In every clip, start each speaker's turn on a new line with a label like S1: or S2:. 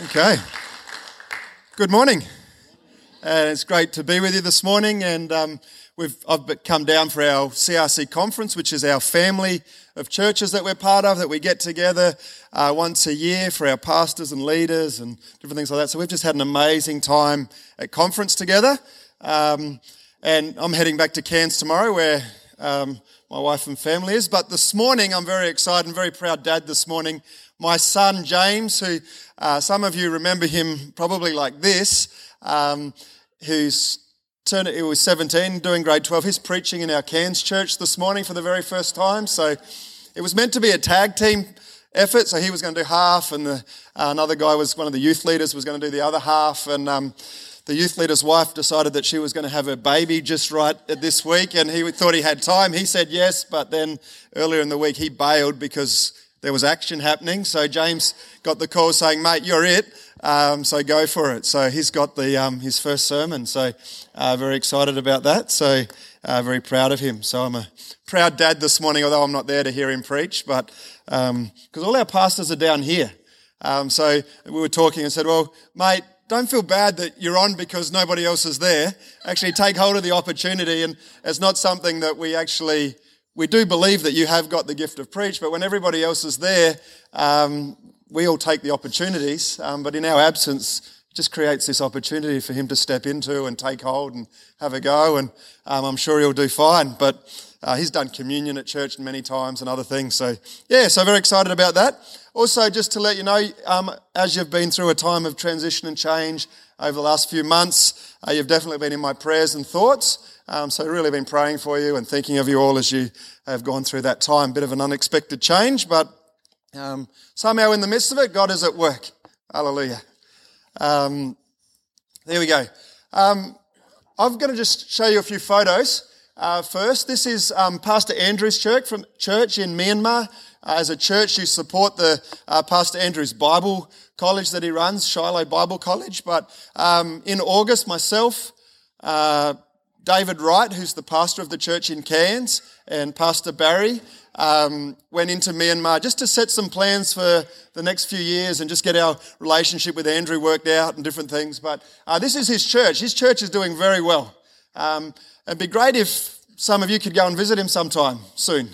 S1: Okay. Good morning. And it's great to be with you this morning. And um, we've I've come down for our CRC conference, which is our family of churches that we're part of, that we get together uh, once a year for our pastors and leaders and different things like that. So we've just had an amazing time at conference together. Um, and I'm heading back to Cairns tomorrow, where um, my wife and family is. But this morning, I'm very excited and very proud dad this morning. My son James, who uh, some of you remember him probably like this, um, who's turned, he was 17, doing grade 12. He's preaching in our Cairns church this morning for the very first time. So it was meant to be a tag team effort. So he was going to do half, and the, uh, another guy was one of the youth leaders was going to do the other half. And um, the youth leader's wife decided that she was going to have her baby just right this week, and he thought he had time. He said yes, but then earlier in the week he bailed because there was action happening. So James got the call saying, "Mate, you're it. Um, so go for it." So he's got the um, his first sermon. So uh, very excited about that. So uh, very proud of him. So I'm a proud dad this morning, although I'm not there to hear him preach, but because um, all our pastors are down here. Um, so we were talking and said, "Well, mate." don't feel bad that you're on because nobody else is there. Actually, take hold of the opportunity, and it's not something that we actually we do believe that you have got the gift of preach, but when everybody else is there, um, we all take the opportunities. Um, but in our absence, it just creates this opportunity for him to step into and take hold and have a go. And um, I'm sure he'll do fine. But uh, he's done communion at church many times and other things. So yeah, so very excited about that. Also, just to let you know, um, as you've been through a time of transition and change over the last few months, uh, you've definitely been in my prayers and thoughts. Um, so, really been praying for you and thinking of you all as you have gone through that time. Bit of an unexpected change, but um, somehow in the midst of it, God is at work. Hallelujah. Um, there we go. Um, I'm going to just show you a few photos. Uh, first, this is um, Pastor Andrew's church from church in Myanmar. Uh, as a church, you support the uh, Pastor Andrew's Bible college that he runs, Shiloh Bible College. But um, in August, myself, uh, David Wright, who's the pastor of the church in Cairns, and Pastor Barry um, went into Myanmar just to set some plans for the next few years and just get our relationship with Andrew worked out and different things. But uh, this is his church. His church is doing very well. Um, it'd be great if some of you could go and visit him sometime soon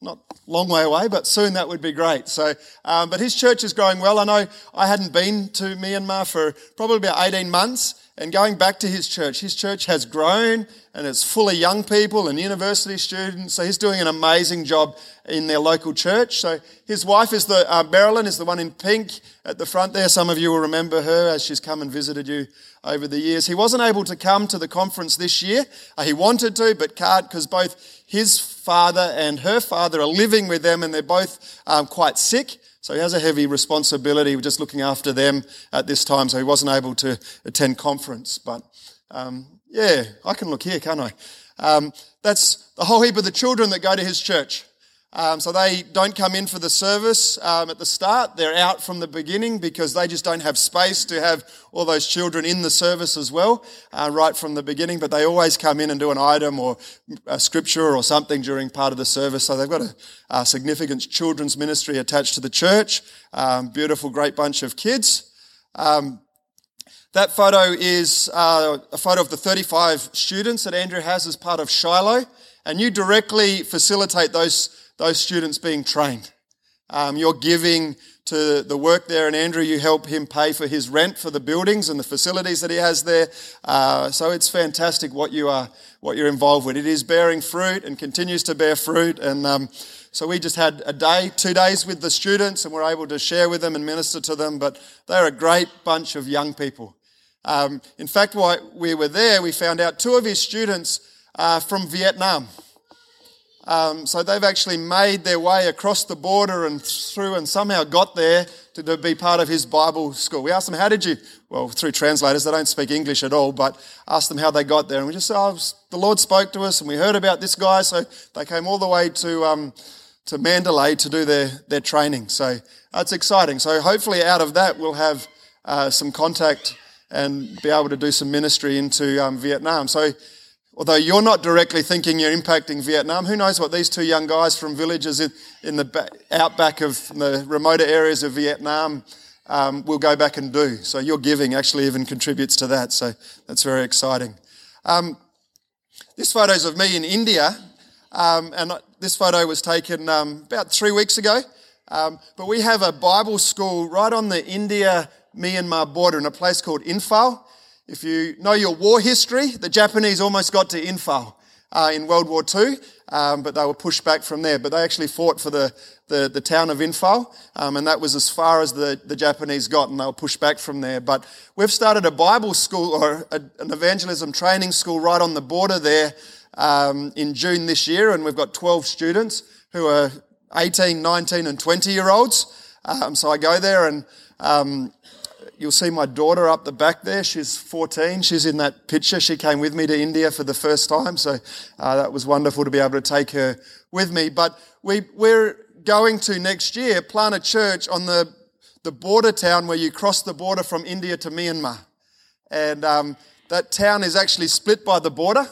S1: not long way away, but soon that would be great. So, um, but his church is growing well. I know I hadn't been to Myanmar for probably about 18 months, and going back to his church, his church has grown and it's full of young people and university students. So he's doing an amazing job in their local church. So his wife is the uh, Marilyn is the one in pink at the front there. Some of you will remember her as she's come and visited you over the years. He wasn't able to come to the conference this year. Uh, he wanted to, but can't because both his father and her father are living with them and they're both um, quite sick. So he has a heavy responsibility just looking after them at this time. So he wasn't able to attend conference. But um, yeah, I can look here, can't I? Um, that's the whole heap of the children that go to his church. Um, so they don't come in for the service um, at the start. They're out from the beginning because they just don't have space to have all those children in the service as well, uh, right from the beginning. But they always come in and do an item or a scripture or something during part of the service. So they've got a, a significant children's ministry attached to the church. Um, beautiful, great bunch of kids. Um, that photo is uh, a photo of the 35 students that Andrew has as part of Shiloh. And you directly facilitate those those students being trained. Um, you're giving to the work there, and Andrew, you help him pay for his rent for the buildings and the facilities that he has there. Uh, so it's fantastic what you are, what you're involved with. It is bearing fruit and continues to bear fruit. And um, so we just had a day, two days with the students, and we're able to share with them and minister to them. But they're a great bunch of young people. Um, in fact, while we were there, we found out two of his students are from Vietnam. Um, so they've actually made their way across the border and through and somehow got there to, be part of his Bible school. We asked them, How did you? Well, through translators, they don't speak English at all, but asked them how they got there. And we just said, oh, The Lord spoke to us and we heard about this guy. So they came all the way to, um, to Mandalay to do their, their training. So that's exciting. So hopefully, out of that, we'll have uh, some contact and be able to do some ministry into um, Vietnam. So Although you're not directly thinking you're impacting Vietnam, who knows what these two young guys from villages in, in the outback of the remoter areas of Vietnam um, we'll go back and do. So your giving actually even contributes to that. So that's very exciting. Um, this photo is of me in India, um, and this photo was taken um, about three weeks ago. Um, but we have a Bible school right on the India Myanmar border in a place called Imphal. If you know your war history, the Japanese almost got to Imphal uh, in World War II, um, but they were pushed back from there. But they actually fought for the, the, the town of Imphal, um, and that was as far as the, the Japanese got, and they were pushed back from there. But we've started a Bible school or a, an evangelism training school right on the border there um, in June this year, and we've got 12 students who are 18, 19, and 20 year olds. Um, so I go there and um, You'll see my daughter up the back there. She's 14. She's in that picture. She came with me to India for the first time. So uh, that was wonderful to be able to take her with me. But we, we're going to next year plant a church on the, the border town where you cross the border from India to Myanmar. And um, that town is actually split by the border.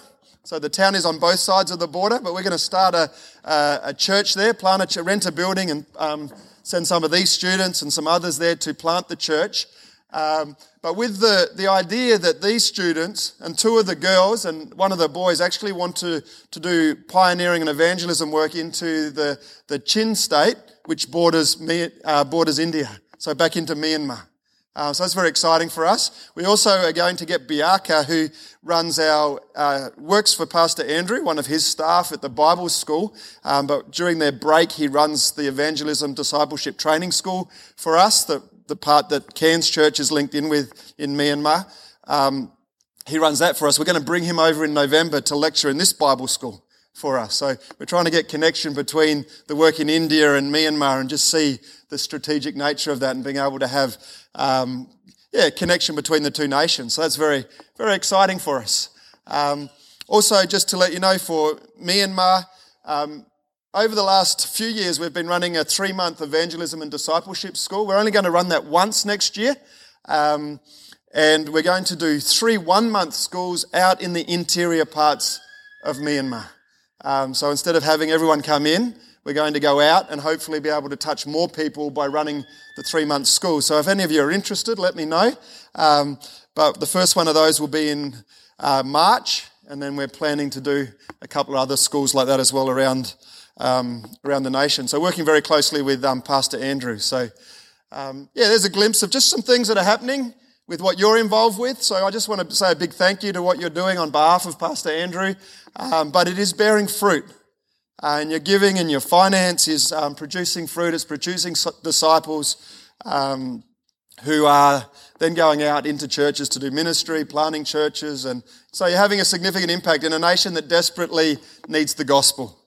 S1: So the town is on both sides of the border, but we're going to start a, a, a church there, plant a, church, rent a building and um, send some of these students and some others there to plant the church. Um, but with the, the idea that these students and two of the girls and one of the boys actually want to, to do pioneering and evangelism work into the, the Chin state, which borders, uh, borders India, so back into Myanmar. Uh, so that's very exciting for us. We also are going to get Biaka, who runs our, uh, works for Pastor Andrew, one of his staff at the Bible school. Um, but during their break, he runs the evangelism discipleship training school for us that the part that Cairns Church is linked in with in Myanmar. Um, he runs that for us. We're going to bring him over in November to lecture in this Bible school for us. So we're trying to get connection between the work in India and Myanmar and just see the strategic nature of that and being able to have, um, yeah, connection between the two nations. So that's very, very exciting for us. Um, also, just to let you know, for Myanmar, um, over the last few years, we've been running a three month evangelism and discipleship school. We're only going to run that once next year. Um, and we're going to do three one month schools out in the interior parts of Myanmar. Um, so instead of having everyone come in, we're going to go out and hopefully be able to touch more people by running the three month school. So if any of you are interested, let me know. Um, but the first one of those will be in uh, March, and then we're planning to do a couple of other schools like that as well around um, around the nation. So working very closely with um, Pastor Andrew. So um, yeah, there's a glimpse of just some things that are happening with what you're involved with. So I just want to say a big thank you to what you're doing on behalf of Pastor Andrew. Um, but it is bearing fruit. Uh, and your giving and your finance is um, producing fruit. It's producing disciples um, who are then going out into churches to do ministry, planting churches. And so you're having a significant impact in a nation that desperately needs the gospel.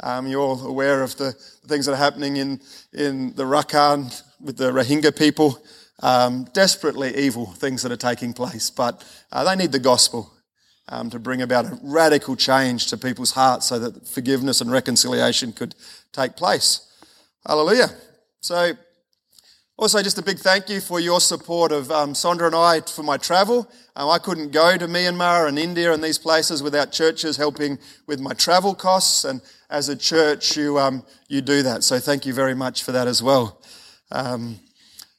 S1: Um, you're all aware of the, things that are happening in, in the Rakhine with the Rohingya people. Um, desperately evil things that are taking place, but uh, they need the gospel um, to bring about a radical change to people's hearts so that forgiveness and reconciliation could take place. Hallelujah. So, also, just a big thank you for your support of um, Sondra and I for my travel. Um, I couldn't go to Myanmar and India and these places without churches helping with my travel costs. And as a church, you, um, you do that. So thank you very much for that as well. Um,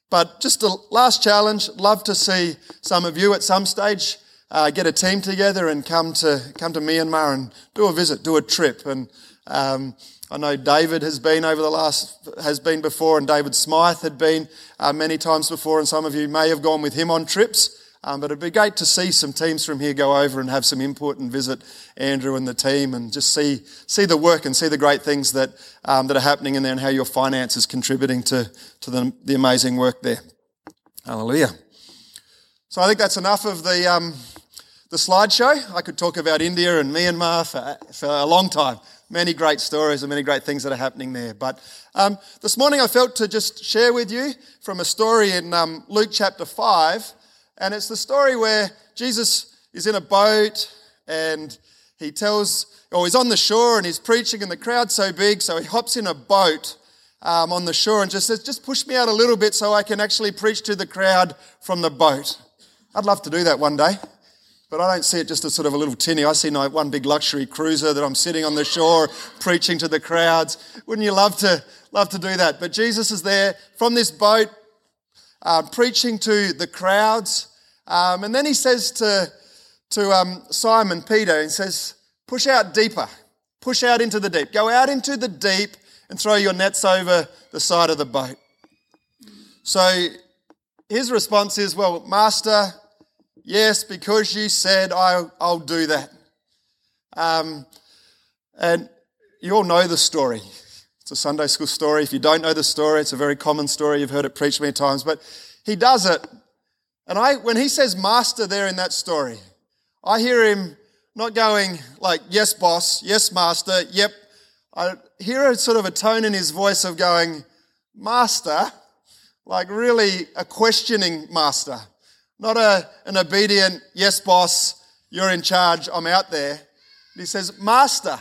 S1: but just a last challenge. Love to see some of you at some stage uh, get a team together and come to come to Myanmar and do a visit, do a trip. And um, I know David has been over the last, has been before, and David Smythe had been uh, many times before, and some of you may have gone with him on trips. Um, but it'd be great to see some teams from here go over and have some input and visit Andrew and the team and just see, see the work and see the great things that, um, that are happening in there and how your finance is contributing to, to the, the amazing work there. Hallelujah. So I think that's enough of the, um, the slideshow. I could talk about India and Myanmar for, for a long time many great stories and many great things that are happening there. But um, this morning I felt to just share with you from a story in um, Luke chapter 5. And it's the story where Jesus is in a boat and he tells, or he's on the shore and he's preaching, and the crowd's so big, so he hops in a boat um, on the shore and just says, Just push me out a little bit so I can actually preach to the crowd from the boat. I'd love to do that one day. But I don't see it just as sort of a little tinny. I see like one big luxury cruiser that I'm sitting on the shore preaching to the crowds. Wouldn't you love to love to do that? But Jesus is there from this boat, uh, preaching to the crowds. Um, and then he says to, to um, Simon Peter, he says, push out deeper, push out into the deep. Go out into the deep and throw your nets over the side of the boat. So his response is, Well, Master, yes, because you said I'll, I'll do that. Um, and you all know the story. It's a Sunday school story. If you don't know the story, it's a very common story. You've heard it preached many times, but he does it. And I, when he says master there in that story, I hear him not going like, yes, boss, yes, master, yep. I hear a sort of a tone in his voice of going, master, like really a questioning master, not a, an obedient, yes, boss, you're in charge, I'm out there. He says, Master,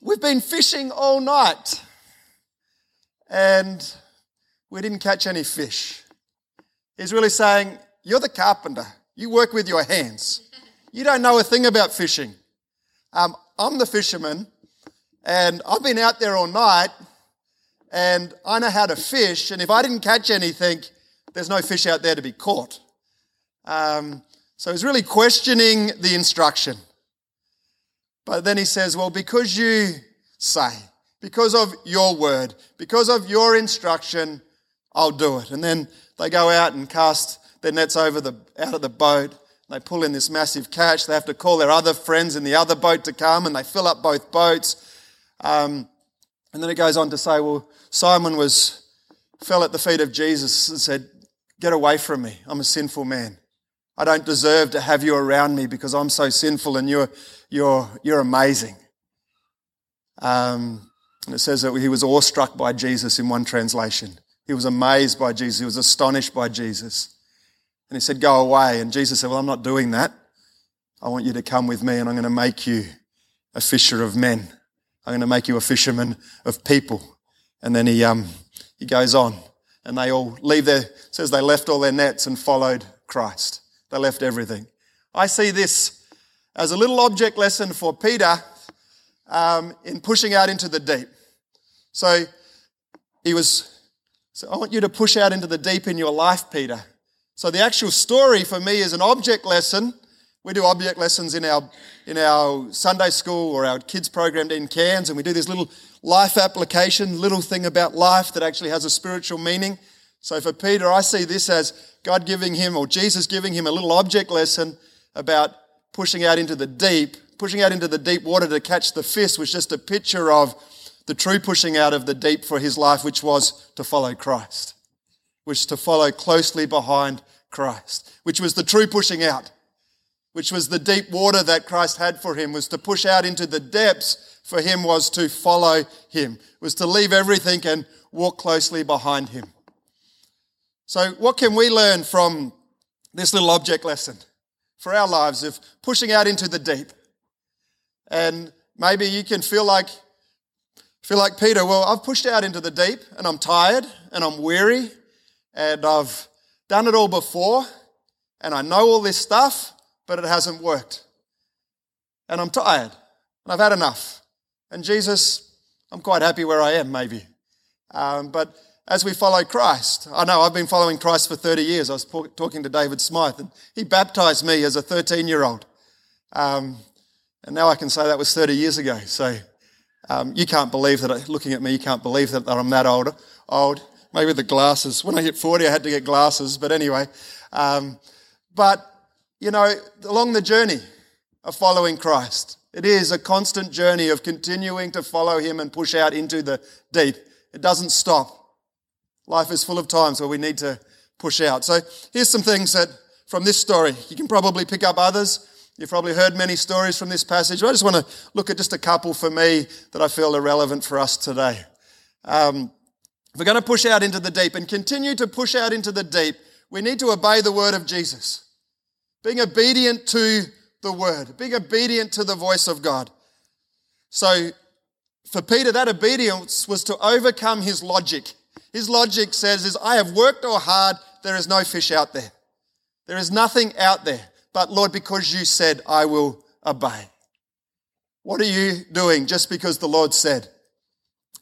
S1: we've been fishing all night and we didn't catch any fish. He's really saying, You're the carpenter. You work with your hands. You don't know a thing about fishing. Um, I'm the fisherman and I've been out there all night and I know how to fish. And if I didn't catch anything, there's no fish out there to be caught. Um, so he's really questioning the instruction. But then he says, Well, because you say, because of your word, because of your instruction, I'll do it. And then they go out and cast their nets over the, out of the boat. They pull in this massive catch. They have to call their other friends in the other boat to come and they fill up both boats. Um, and then it goes on to say, well, Simon was, fell at the feet of Jesus and said, get away from me. I'm a sinful man. I don't deserve to have you around me because I'm so sinful and you're, you're, you're amazing. Um, and it says that he was awestruck by Jesus in one translation. He was amazed by Jesus. He was astonished by Jesus. And he said, Go away. And Jesus said, Well, I'm not doing that. I want you to come with me and I'm going to make you a fisher of men. I'm going to make you a fisherman of people. And then he, um, he goes on and they all leave their, says they left all their nets and followed Christ. They left everything. I see this as a little object lesson for Peter um, in pushing out into the deep. So he was, so I want you to push out into the deep in your life, Peter. So the actual story for me is an object lesson. We do object lessons in our in our Sunday school or our kids program in Cairns, and we do this little life application, little thing about life that actually has a spiritual meaning. So for Peter, I see this as God giving him or Jesus giving him a little object lesson about pushing out into the deep, pushing out into the deep water to catch the fish was just a picture of the true pushing out of the deep for his life, which was to follow Christ, which to follow closely behind Christ, which was the true pushing out, which was the deep water that Christ had for him, was to push out into the depths for him was to follow him, was to leave everything and walk closely behind him. So, what can we learn from this little object lesson for our lives of pushing out into the deep? And maybe you can feel like feel like Peter, well, I've pushed out into the deep and I'm tired and I'm weary and I've done it all before and I know all this stuff, but it hasn't worked. And I'm tired and I've had enough. And Jesus, I'm quite happy where I am, maybe. Um, but as we follow Christ. I know I've been following Christ for 30 years. I was talking to David Smythe, and he baptized me as a 13 year old. Um, and now I can say that was 30 years ago. So um, you can't believe that, looking at me, you can't believe that, I'm that old. old. Maybe the glasses. When I hit 40, I had to get glasses, but anyway. Um, but, you know, along the journey of following Christ, it is a constant journey of continuing to follow Him and push out into the deep. It doesn't stop. Life is full of times where we need to push out. So here's some things that from this story. You can probably pick up others. You've probably heard many stories from this passage. I just want to look at just a couple for me that I feel are relevant for us today. Um, if we're going to push out into the deep and continue to push out into the deep, we need to obey the word of Jesus. Being obedient to the word, being obedient to the voice of God. So for Peter, that obedience was to overcome his logic. His logic says is, I have worked all hard, there is no fish out there. There is nothing out there. But Lord, because you said, I will obey. What are you doing just because the Lord said?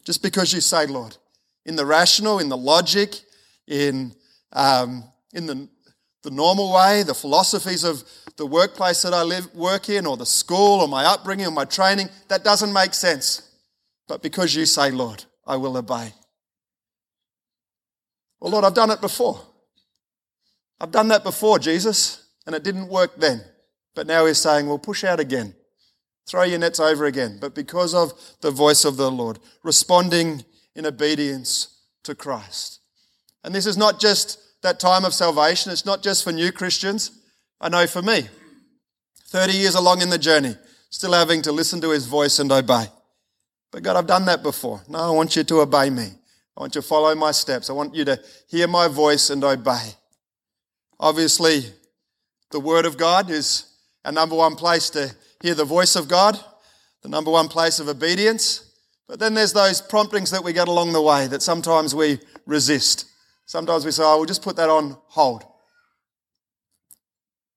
S1: Just because you say, Lord. In the rational, in the logic, in, um, in the, the normal way, the philosophies of the workplace that I live, work in, or the school, or my upbringing, or my training. That doesn't make sense. But because you say, Lord, I will obey. Well, Lord, I've done it before. I've done that before, Jesus, and it didn't work then. But now he's saying, well, push out again. Throw your nets over again. But because of the voice of the Lord, responding in obedience to Christ. And this is not just that time of salvation, it's not just for new Christians. I know for me, 30 years along in the journey, still having to listen to his voice and obey. But God, I've done that before. No, I want you to obey me. I want you to follow my steps. I want you to hear my voice and obey. Obviously, the Word of God is our number one place to hear the voice of God, the number one place of obedience. But then there's those promptings that we get along the way that sometimes we resist. Sometimes we say, oh, we'll just put that on hold.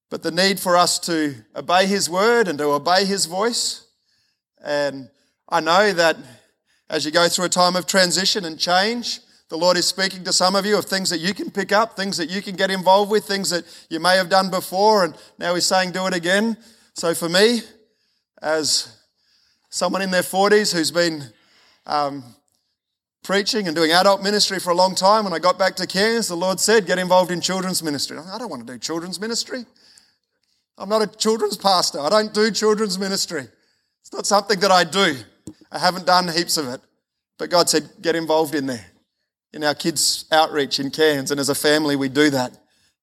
S1: But the need for us to obey His word and to obey His voice. And I know that as you go through a time of transition and change, the Lord is speaking to some of you of things that you can pick up, things that you can get involved with, things that you may have done before, and now He's saying, do it again. So for me, as someone in their 40s who's been um, preaching and doing adult ministry for a long time, when I got back to Cairns, the Lord said, get involved in children's ministry. I don't want to do children's ministry. I'm not a children's pastor. I don't do children's ministry. It's not something that I do. I haven't done heaps of it. But God said, get involved in there, in our kids' outreach in Cairns. And as a family, we do that.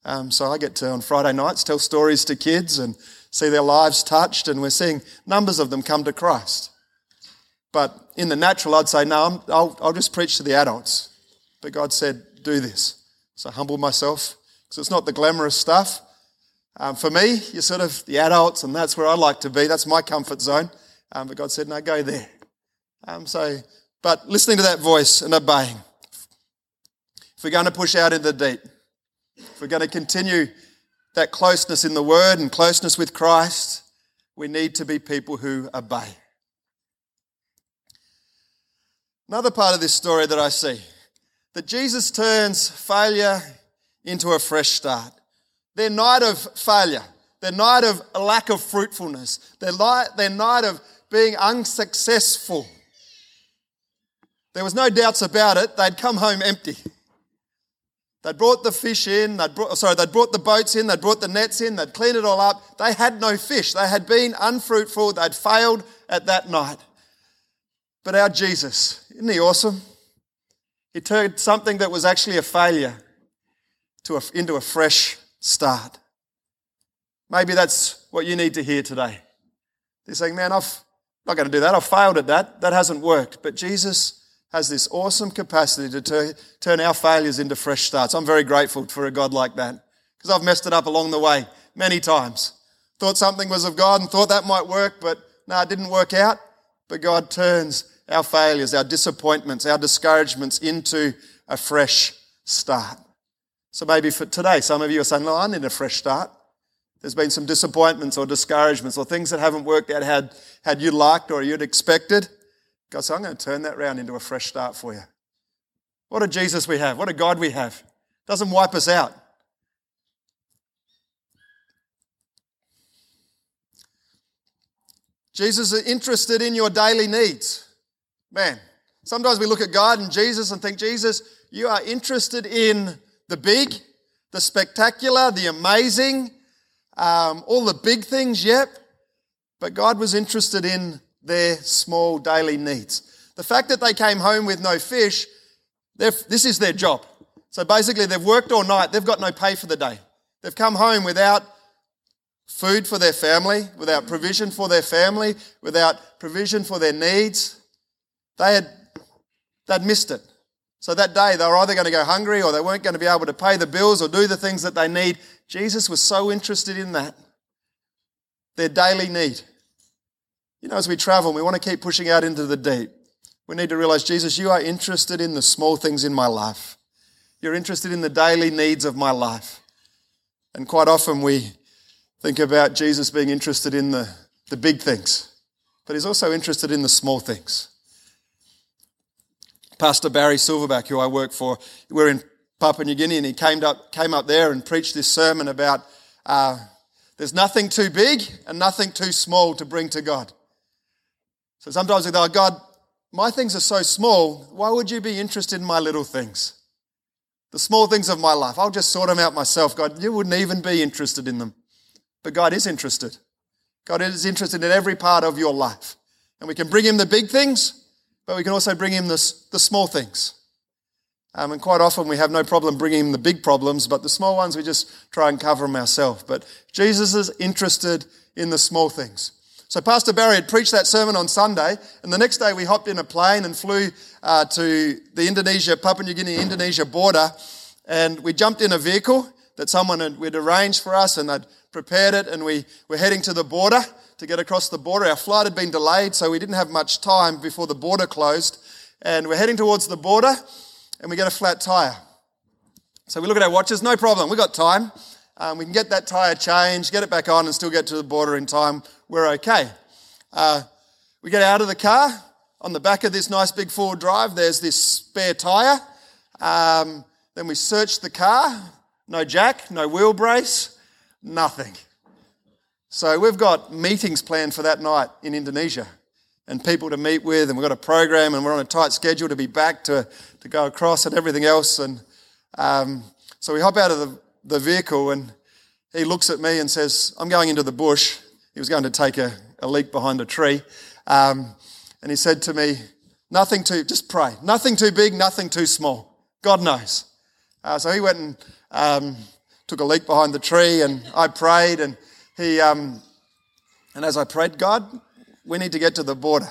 S1: Um, so I get to, on Friday nights, tell stories to kids and see their lives touched. And we're seeing numbers of them come to Christ. But in the natural, I'd say, no, i will I'll just preach to the adults. But God said, do this. So I humbled myself because it's not the glamorous stuff. Um, for me, you're sort of the adults, and that's where I like to be. That's my comfort zone. Um, but God said, no, go there. Um, so, but listening to that voice and obeying. If we're going to push out into the deep, if we're going to continue that closeness in the Word and closeness with Christ, we need to be people who obey. Another part of this story that I see that Jesus turns failure into a fresh start. Their night of failure, their night of lack of fruitfulness, their night, their night of being unsuccessful. There was no doubts about it. They'd come home empty. They'd brought the fish in, they'd brought, sorry, they'd brought the boats in, they'd brought the nets in, they'd cleaned it all up. They had no fish. They had been unfruitful. They'd failed at that night. But our Jesus, isn't he awesome? He turned something that was actually a failure to a, into a fresh start. Maybe that's what you need to hear today. They're saying, man, I've not going to do that. I've failed at that. That hasn't worked. But Jesus has this awesome capacity to ter- turn our failures into fresh starts. I'm very grateful for a God like that because I've messed it up along the way many times. Thought something was of God and thought that might work, but no, it didn't work out. But God turns our failures, our disappointments, our discouragements into a fresh start. So maybe for today, some of you are saying, No, I need a fresh start. There's been some disappointments or discouragements or things that haven't worked out had, had you liked or you'd expected. God said, I'm going to turn that round into a fresh start for you. What a Jesus we have. What a God we have. Doesn't wipe us out. Jesus is interested in your daily needs. Man, sometimes we look at God and Jesus and think, Jesus, you are interested in the big, the spectacular, the amazing, um, all the big things, yep. But God was interested in their small daily needs. The fact that they came home with no fish, this is their job. So basically, they've worked all night, they've got no pay for the day. They've come home without food for their family, without provision for their family, without provision for their needs. They had they'd missed it. So that day they were either going to go hungry or they weren't going to be able to pay the bills or do the things that they need. Jesus was so interested in that. Their daily need. You know, as we travel, we want to keep pushing out into the deep. We need to realize, Jesus, you are interested in the small things in my life. You're interested in the daily needs of my life. And quite often we think about Jesus being interested in the, the big things, but he's also interested in the small things. Pastor Barry Silverback, who I work for, we're in Papua New Guinea, and he came up, came up there and preached this sermon about uh, there's nothing too big and nothing too small to bring to God. So sometimes we go, God, my things are so small, why would you be interested in my little things? The small things of my life, I'll just sort them out myself. God, you wouldn't even be interested in them. But God is interested. God is interested in every part of your life. And we can bring him the big things, but we can also bring him the, the small things. Um, and quite often we have no problem bringing him the big problems, but the small ones we just try and cover them ourselves. But Jesus is interested in the small things. So Pastor Barry had preached that sermon on Sunday, and the next day we hopped in a plane and flew uh, to the Indonesia, Papua New Guinea, Indonesia border, and we jumped in a vehicle that someone had we'd arranged for us, and they'd prepared it, and we were heading to the border to get across the border. Our flight had been delayed, so we didn't have much time before the border closed, and we're heading towards the border, and we get a flat tire. So we look at our watches, no problem, we got time. Um, we can get that tire changed, get it back on, and still get to the border in time we're okay. Uh, we get out of the car. On the back of this nice big four drive, there's this spare tyre. Um, then we search the car. No jack, no wheel brace, nothing. So we've got meetings planned for that night in Indonesia and people to meet with, and we've got a program, and we're on a tight schedule to be back to, to go across and everything else. And um, so we hop out of the, the vehicle, and he looks at me and says, I'm going into the bush. He was going to take a, a leak behind a tree. Um, and he said to me, Nothing too, just pray. Nothing too big, nothing too small. God knows. Uh, so he went and um, took a leak behind the tree, and I prayed. And he, um, and as I prayed, God, we need to get to the border.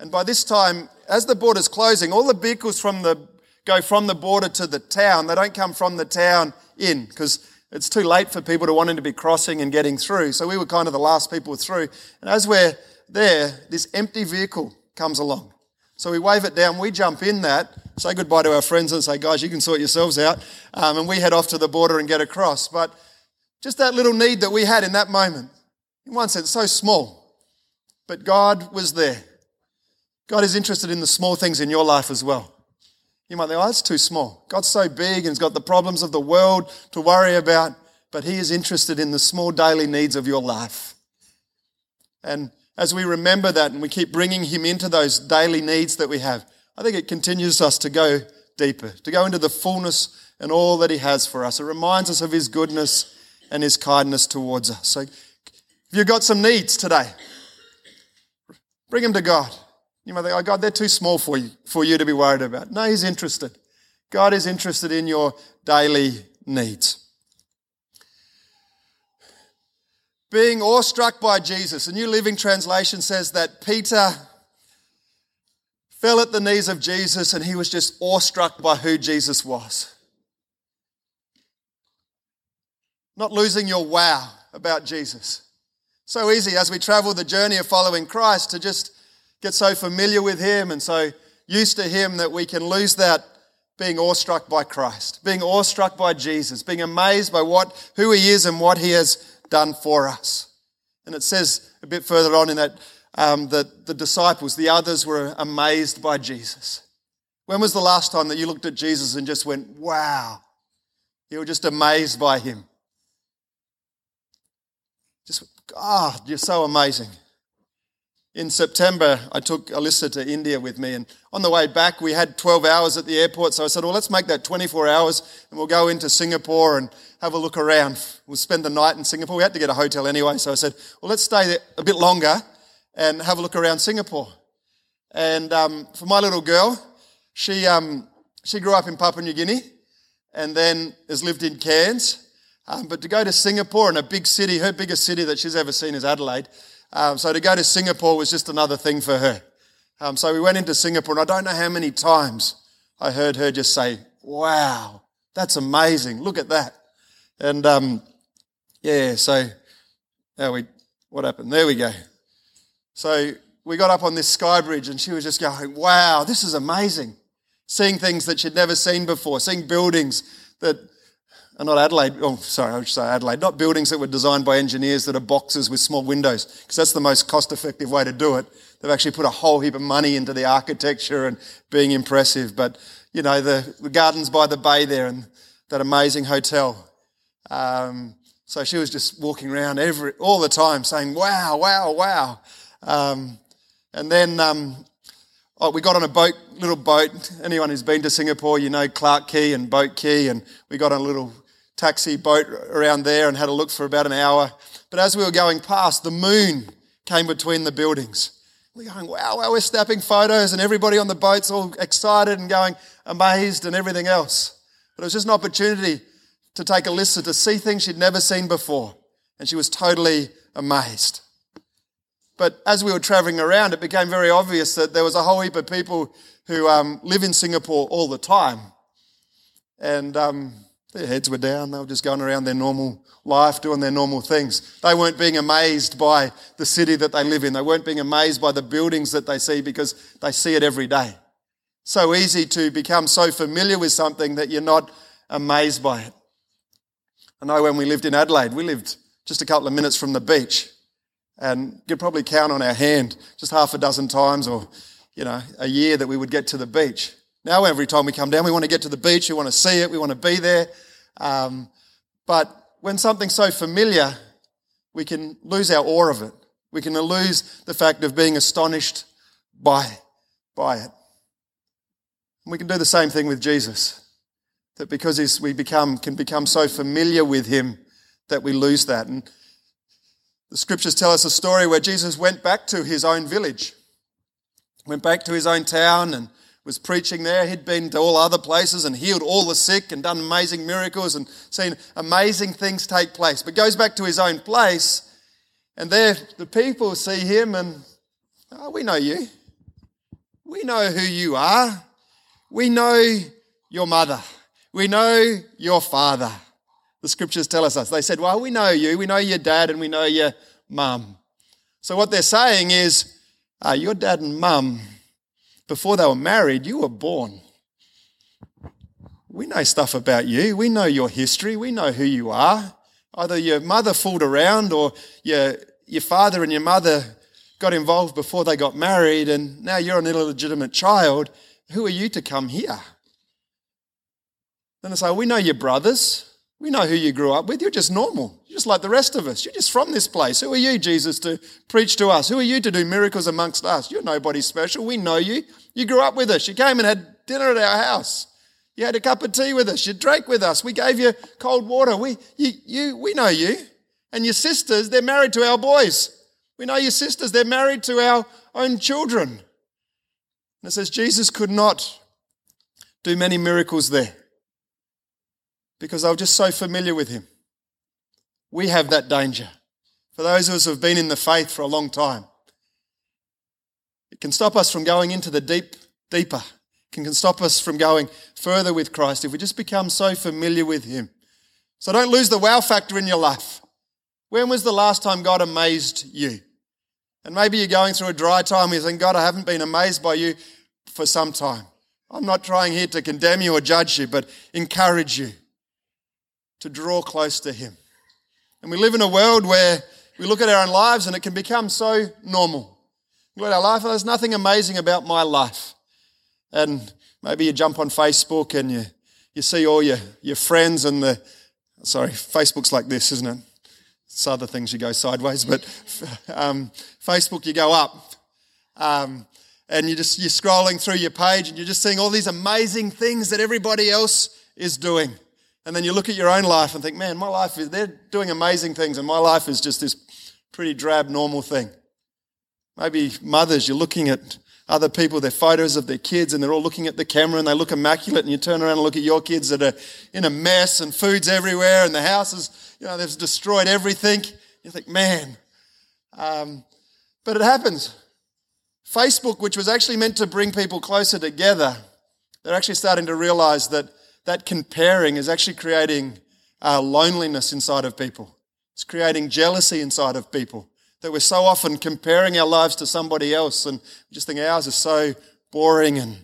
S1: And by this time, as the border's closing, all the vehicles from the go from the border to the town. They don't come from the town in because it's too late for people to wanting to be crossing and getting through. So we were kind of the last people through. And as we're there, this empty vehicle comes along. So we wave it down, we jump in that, say goodbye to our friends and say, guys, you can sort yourselves out. Um, and we head off to the border and get across. But just that little need that we had in that moment, in one sense, so small. But God was there. God is interested in the small things in your life as well. You might think, oh, that's too small. God's so big and He's got the problems of the world to worry about, but He is interested in the small daily needs of your life. And as we remember that and we keep bringing Him into those daily needs that we have, I think it continues us to go deeper, to go into the fullness and all that He has for us. It reminds us of His goodness and His kindness towards us. So if you've got some needs today, bring them to God. You might think, oh, God, they're too small for you, for you to be worried about. No, He's interested. God is interested in your daily needs. Being awestruck by Jesus. A New Living Translation says that Peter fell at the knees of Jesus and he was just awestruck by who Jesus was. Not losing your wow about Jesus. So easy as we travel the journey of following Christ to just get so familiar with Him and so used to Him that we can lose that being awestruck by Christ, being awestruck by Jesus, being amazed by what, who He is and what He has done for us. And it says a bit further on in that um, that the disciples, the others, were amazed by Jesus. When was the last time that you looked at Jesus and just went, wow? You were just amazed by him. Just, God, oh, you're so amazing in September, I took Alyssa to India with me, and on the way back, we had 12 hours at the airport. So I said, Well, let's make that 24 hours, and we'll go into Singapore and have a look around. We'll spend the night in Singapore. We had to get a hotel anyway, so I said, Well, let's stay there a bit longer and have a look around Singapore. And um, for my little girl, she, um, she grew up in Papua New Guinea and then has lived in Cairns. Um, but to go to Singapore in a big city, her biggest city that she's ever seen is Adelaide, um, so to go to Singapore was just another thing for her. Um, so we went into Singapore, and I don't know how many times I heard her just say, Wow, that's amazing. Look at that. And um, yeah, so how we, what happened? There we go. So we got up on this sky bridge, and she was just going, Wow, this is amazing. Seeing things that she'd never seen before, seeing buildings that uh, not Adelaide, oh, sorry, I should say Adelaide, not buildings that were designed by engineers that are boxes with small windows, because that's the most cost effective way to do it. They've actually put a whole heap of money into the architecture and being impressive. But you know, the, the gardens by the bay there and that amazing hotel. Um, so she was just walking around every all the time saying, "Wow, wow, wow." Um, and then um, oh, we got on a boat, little boat. Anyone who's been to Singapore, you know Clarke Quay and Boat Quay, and we got on a little taxi boat around there and had a look for about an hour. But as we were going past, the moon came between the buildings. We're going, wow, wow, we're snapping photos, and everybody on the boat's all excited and going amazed and everything else. But it was just an opportunity to take Alyssa to see things she'd never seen before. And she was totally amazed. But as we were traveling around, it became very obvious that there was a whole heap of people who um, live in Singapore all the time. And um, their heads were down. They were just going around their normal life, doing their normal things. They weren't being amazed by the city that they live in. They weren't being amazed by the buildings that they see because they see it every day. So easy to become so familiar with something that you're not amazed by it. I know when we lived in Adelaide, we lived just a couple of minutes from the beach. And you could probably count on our hand just half a dozen times or, you know, a year that we would get to the beach. Now, every time we come down, we want to get to the beach, we want to see it, we want to be there. Um, but when something's so familiar, we can lose our awe of it. We can lose the fact of being astonished by, by it. And we can do the same thing with Jesus. That because we become, can become so familiar with him that we lose that. And the scriptures tell us a story where Jesus went back to his own village, went back to his own town and was preaching there. He'd been to all other places and healed all the sick and done amazing miracles and seen amazing things take place. But goes back to his own place, and there the people see him and, oh, we know you. We know who you are. We know your mother. We know your father. The scriptures tell us. They said, Well, we know you. We know your dad and we know your mum. So what they're saying is, uh, Your dad and mum, before they were married, you were born. We know stuff about you. We know your history. We know who you are. Either your mother fooled around or your, your father and your mother got involved before they got married, and now you're an illegitimate child who are you to come here? Then they say, oh, We know your brothers. We know who you grew up with. You're just normal. You're just like the rest of us. You're just from this place. Who are you, Jesus, to preach to us? Who are you to do miracles amongst us? You're nobody special. We know you. You grew up with us. You came and had dinner at our house. You had a cup of tea with us. You drank with us. We gave you cold water. We, you, you, we know you. And your sisters, they're married to our boys. We know your sisters, they're married to our own children. And it says Jesus could not do many miracles there because they were just so familiar with him. We have that danger. For those of us who have been in the faith for a long time, it can stop us from going into the deep, deeper. It can stop us from going further with Christ if we just become so familiar with him. So don't lose the wow factor in your life. When was the last time God amazed you? And maybe you're going through a dry time and you think, God, I haven't been amazed by you for some time. I'm not trying here to condemn you or judge you, but encourage you to draw close to Him. And we live in a world where we look at our own lives and it can become so normal. Look at our life, there's nothing amazing about my life. And maybe you jump on Facebook and you, you see all your, your friends and the, sorry, Facebook's like this, isn't it? It's other things you go sideways, but um, Facebook you go up. Um, and you just you're scrolling through your page and you're just seeing all these amazing things that everybody else is doing. And then you look at your own life and think, man, my life is they're doing amazing things, and my life is just this pretty drab, normal thing. Maybe mothers, you're looking at other people, their photos of their kids, and they're all looking at the camera and they look immaculate, and you turn around and look at your kids that are in a mess and food's everywhere, and the house is, you know, they've destroyed everything. You think, man. Um, but it happens. Facebook, which was actually meant to bring people closer together, they're actually starting to realize that that comparing is actually creating uh, loneliness inside of people. It's creating jealousy inside of people. That we're so often comparing our lives to somebody else and just think ours is so boring and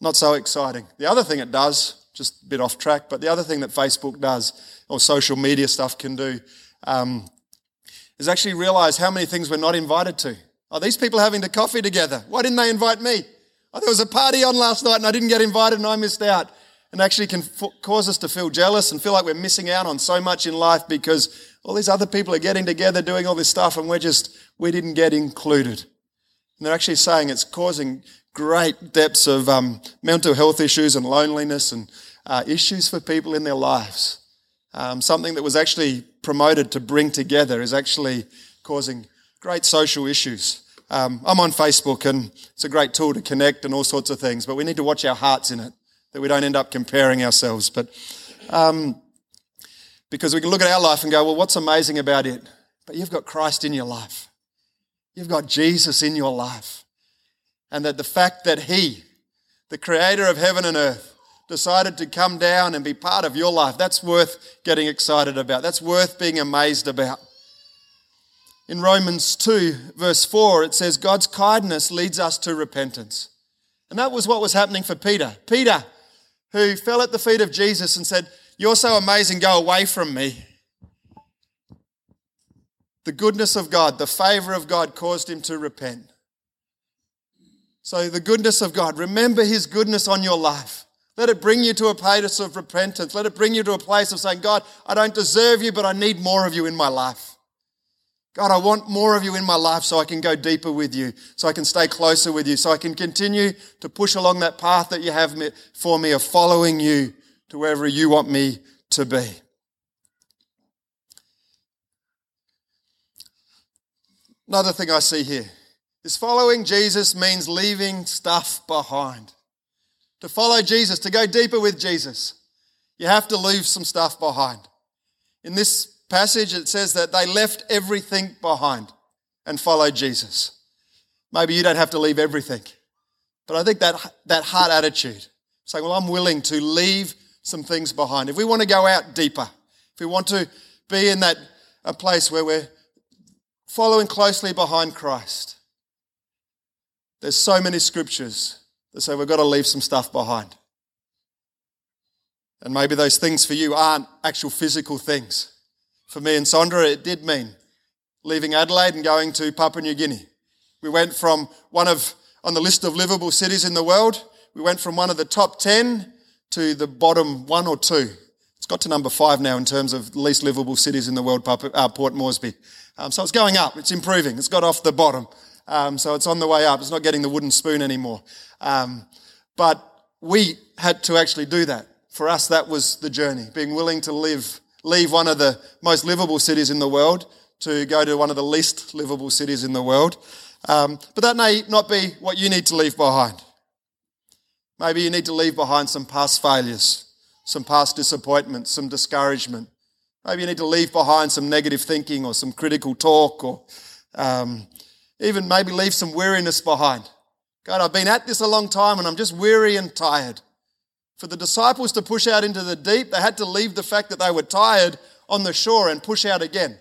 S1: not so exciting. The other thing it does, just a bit off track, but the other thing that Facebook does or social media stuff can do um, is actually realize how many things we're not invited to. Are these people having the coffee together? Why didn't they invite me? Oh, there was a party on last night and I didn't get invited and I missed out. And actually can f- cause us to feel jealous and feel like we're missing out on so much in life because all these other people are getting together doing all this stuff and we're just, we didn't get included. And they're actually saying it's causing great depths of um, mental health issues and loneliness and uh, issues for people in their lives. Um, something that was actually promoted to bring together is actually causing great social issues. Um, I'm on Facebook and it's a great tool to connect and all sorts of things, but we need to watch our hearts in it, that we don't end up comparing ourselves. But um, because we can look at our life and go, well, what's amazing about it? But you've got Christ in your life. You've got Jesus in your life. And that the fact that He, the creator of heaven and earth, decided to come down and be part of your life, that's worth getting excited about. That's worth being amazed about. In Romans 2, verse 4, it says, God's kindness leads us to repentance. And that was what was happening for Peter. Peter, who fell at the feet of Jesus and said, You're so amazing, go away from me. The goodness of God, the favor of God caused him to repent. So, the goodness of God, remember his goodness on your life. Let it bring you to a place of repentance. Let it bring you to a place of saying, God, I don't deserve you, but I need more of you in my life. God, I want more of you in my life so I can go deeper with you, so I can stay closer with you, so I can continue to push along that path that you have for me of following you to wherever you want me to be. Another thing I see here is following Jesus means leaving stuff behind. To follow Jesus, to go deeper with Jesus, you have to leave some stuff behind. In this passage, it says that they left everything behind and followed Jesus. Maybe you don't have to leave everything, but I think that, that heart attitude, saying, Well, I'm willing to leave some things behind. If we want to go out deeper, if we want to be in that a place where we're following closely behind Christ, there's so many scriptures that say we've got to leave some stuff behind. And maybe those things for you aren't actual physical things. For me and Sondra, it did mean leaving Adelaide and going to Papua New Guinea. We went from one of, on the list of livable cities in the world, we went from one of the top 10 to the bottom one or two. It's got to number five now in terms of least livable cities in the world, uh, Port Moresby. Um, so it's going up, it's improving, it's got off the bottom. Um, so it's on the way up, it's not getting the wooden spoon anymore. Um, but we had to actually do that. For us, that was the journey, being willing to live leave one of the most livable cities in the world to go to one of the least livable cities in the world. Um, but that may not be what you need to leave behind. Maybe you need to leave behind some past failures, some past disappointments, some discouragement. Maybe you need to leave behind some negative thinking or some critical talk or um, even maybe leave some weariness behind. God, I've been at this a long time and I'm just weary and tired. For the disciples to push out into the deep, they had to leave the fact that they were tired on the shore and push out again.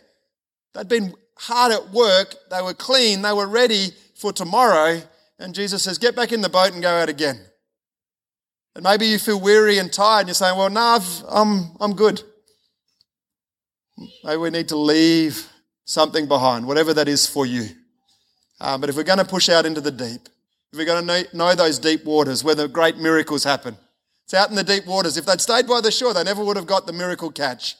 S1: They'd been hard at work, they were clean, they were ready for tomorrow, and Jesus says, Get back in the boat and go out again. And maybe you feel weary and tired, and you're saying, Well, no, I'm, I'm good. Maybe we need to leave something behind, whatever that is for you. Uh, but if we're going to push out into the deep, if we're going to know, know those deep waters where the great miracles happen, it's out in the deep waters. If they'd stayed by the shore, they never would have got the miracle catch.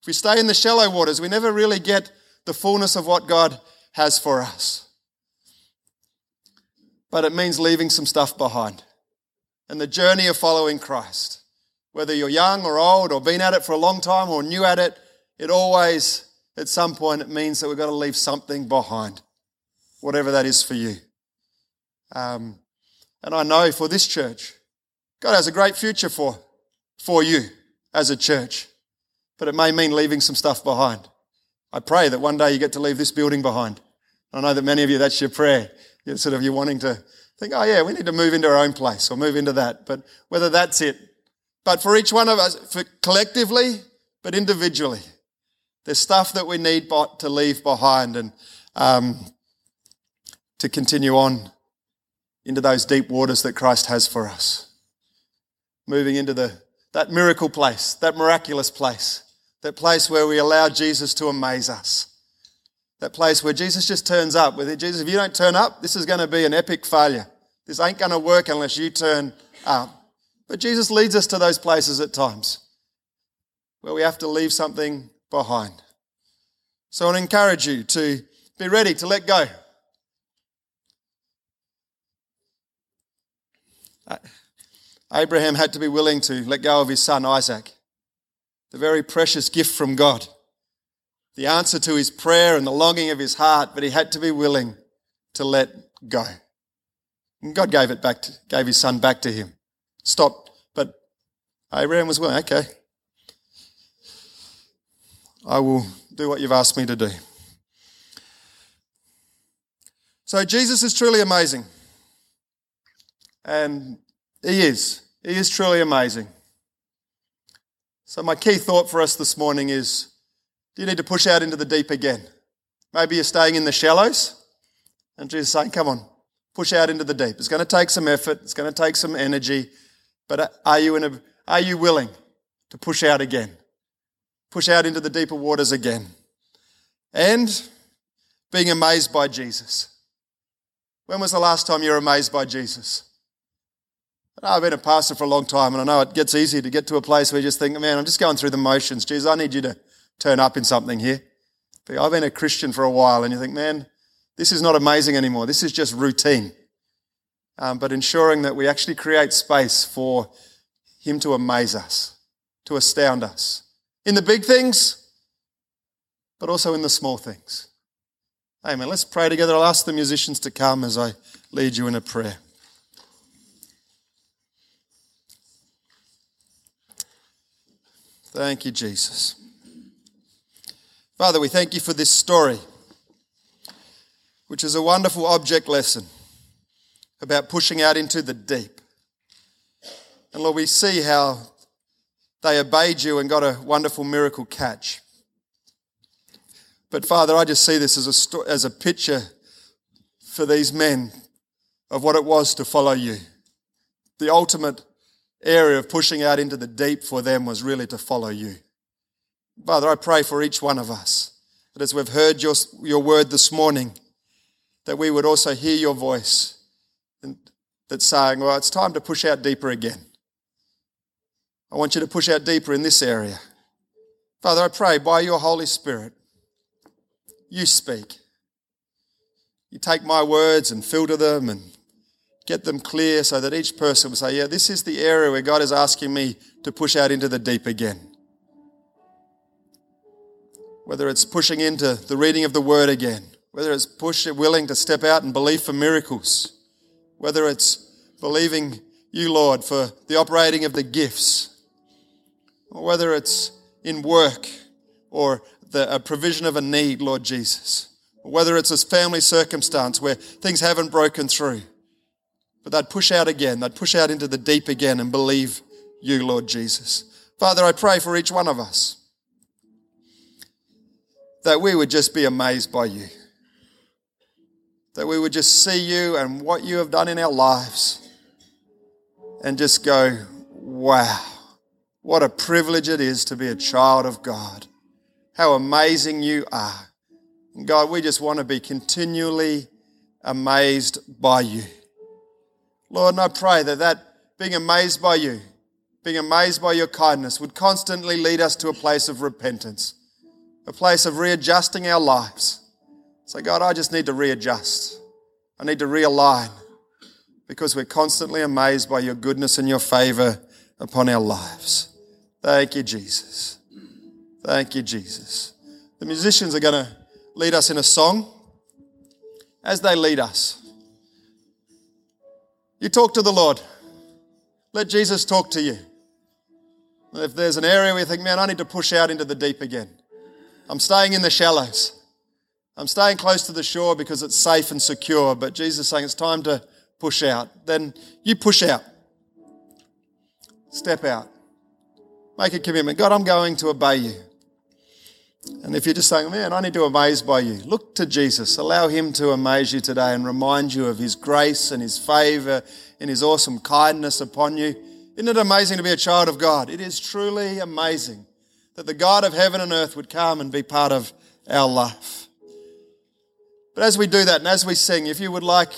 S1: If we stay in the shallow waters, we never really get the fullness of what God has for us. But it means leaving some stuff behind. And the journey of following Christ, whether you're young or old or been at it for a long time or new at it, it always, at some point, it means that we've got to leave something behind, whatever that is for you. Um, and I know for this church, God has a great future for, for you as a church, but it may mean leaving some stuff behind. I pray that one day you get to leave this building behind. I know that many of you, that's your prayer. You're sort of, you're wanting to think, oh yeah, we need to move into our own place or move into that. But whether that's it. But for each one of us, for collectively, but individually, there's stuff that we need to leave behind and um, to continue on into those deep waters that Christ has for us moving into the, that miracle place, that miraculous place, that place where we allow Jesus to amaze us. That place where Jesus just turns up. With it, Jesus, if you don't turn up, this is going to be an epic failure. This ain't going to work unless you turn up. But Jesus leads us to those places at times where we have to leave something behind. So I encourage you to be ready to let go. Abraham had to be willing to let go of his son Isaac, the very precious gift from God, the answer to his prayer and the longing of his heart, but he had to be willing to let go. And God gave it back to, gave his son back to him. Stopped, but Abraham was willing, okay. I will do what you've asked me to do. So Jesus is truly amazing. And he is. He is truly amazing. So, my key thought for us this morning is do you need to push out into the deep again? Maybe you're staying in the shallows, and Jesus is saying, Come on, push out into the deep. It's going to take some effort, it's going to take some energy, but are you, in a, are you willing to push out again? Push out into the deeper waters again. And being amazed by Jesus. When was the last time you were amazed by Jesus? I've been a pastor for a long time, and I know it gets easy to get to a place where you just think, man, I'm just going through the motions. Jesus, I need you to turn up in something here. But I've been a Christian for a while, and you think, man, this is not amazing anymore. This is just routine. Um, but ensuring that we actually create space for Him to amaze us, to astound us in the big things, but also in the small things. Amen. Let's pray together. I'll ask the musicians to come as I lead you in a prayer. Thank you, Jesus. Father, we thank you for this story, which is a wonderful object lesson about pushing out into the deep. And Lord, we see how they obeyed you and got a wonderful miracle catch. But Father, I just see this as a, sto- as a picture for these men of what it was to follow you. The ultimate area of pushing out into the deep for them was really to follow you. Father, I pray for each one of us that as we've heard your, your word this morning, that we would also hear your voice and that's saying, well, it's time to push out deeper again. I want you to push out deeper in this area. Father, I pray by your Holy Spirit, you speak. You take my words and filter them and get them clear so that each person will say, Yeah, this is the area where God is asking me to push out into the deep again. Whether it's pushing into the reading of the word again, whether it's push willing to step out and believe for miracles, whether it's believing you, Lord, for the operating of the gifts, or whether it's in work or the provision of a need, Lord Jesus, or whether it's a family circumstance where things haven't broken through. But they'd push out again. They'd push out into the deep again and believe you, Lord Jesus. Father, I pray for each one of us that we would just be amazed by you. That we would just see you and what you have done in our lives and just go, wow, what a privilege it is to be a child of God. How amazing you are. And God, we just want to be continually amazed by you. Lord, and I pray that that being amazed by you, being amazed by your kindness, would constantly lead us to a place of repentance, a place of readjusting our lives. Say, God, I just need to readjust. I need to realign because we're constantly amazed by your goodness and your favor upon our lives. Thank you, Jesus. Thank you, Jesus. The musicians are going to lead us in a song. As they lead us, you talk to the Lord. Let Jesus talk to you. If there's an area where you think, man, I need to push out into the deep again, I'm staying in the shallows. I'm staying close to the shore because it's safe and secure, but Jesus is saying it's time to push out. Then you push out. Step out. Make a commitment. God, I'm going to obey you. And if you're just saying, man, I need to be amazed by you, look to Jesus. Allow him to amaze you today and remind you of his grace and his favor and his awesome kindness upon you. Isn't it amazing to be a child of God? It is truly amazing that the God of heaven and earth would come and be part of our life. But as we do that and as we sing, if you would like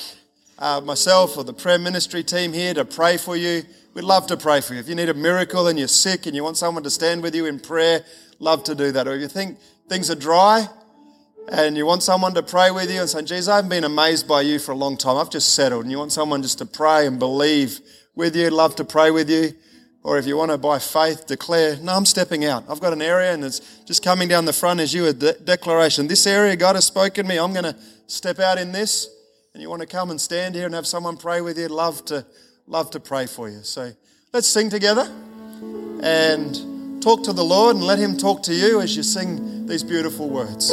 S1: uh, myself or the prayer ministry team here to pray for you. We'd love to pray for you. If you need a miracle and you're sick and you want someone to stand with you in prayer, love to do that. Or if you think things are dry and you want someone to pray with you and say, Jesus, I haven't been amazed by you for a long time. I've just settled. And you want someone just to pray and believe with you, love to pray with you. Or if you want to, by faith, declare, No, I'm stepping out. I've got an area and it's just coming down the front as you a de- declaration. This area, God has spoken me. I'm going to step out in this. And you want to come and stand here and have someone pray with you, love to, love to pray for you. So let's sing together and talk to the Lord and let Him talk to you as you sing these beautiful words.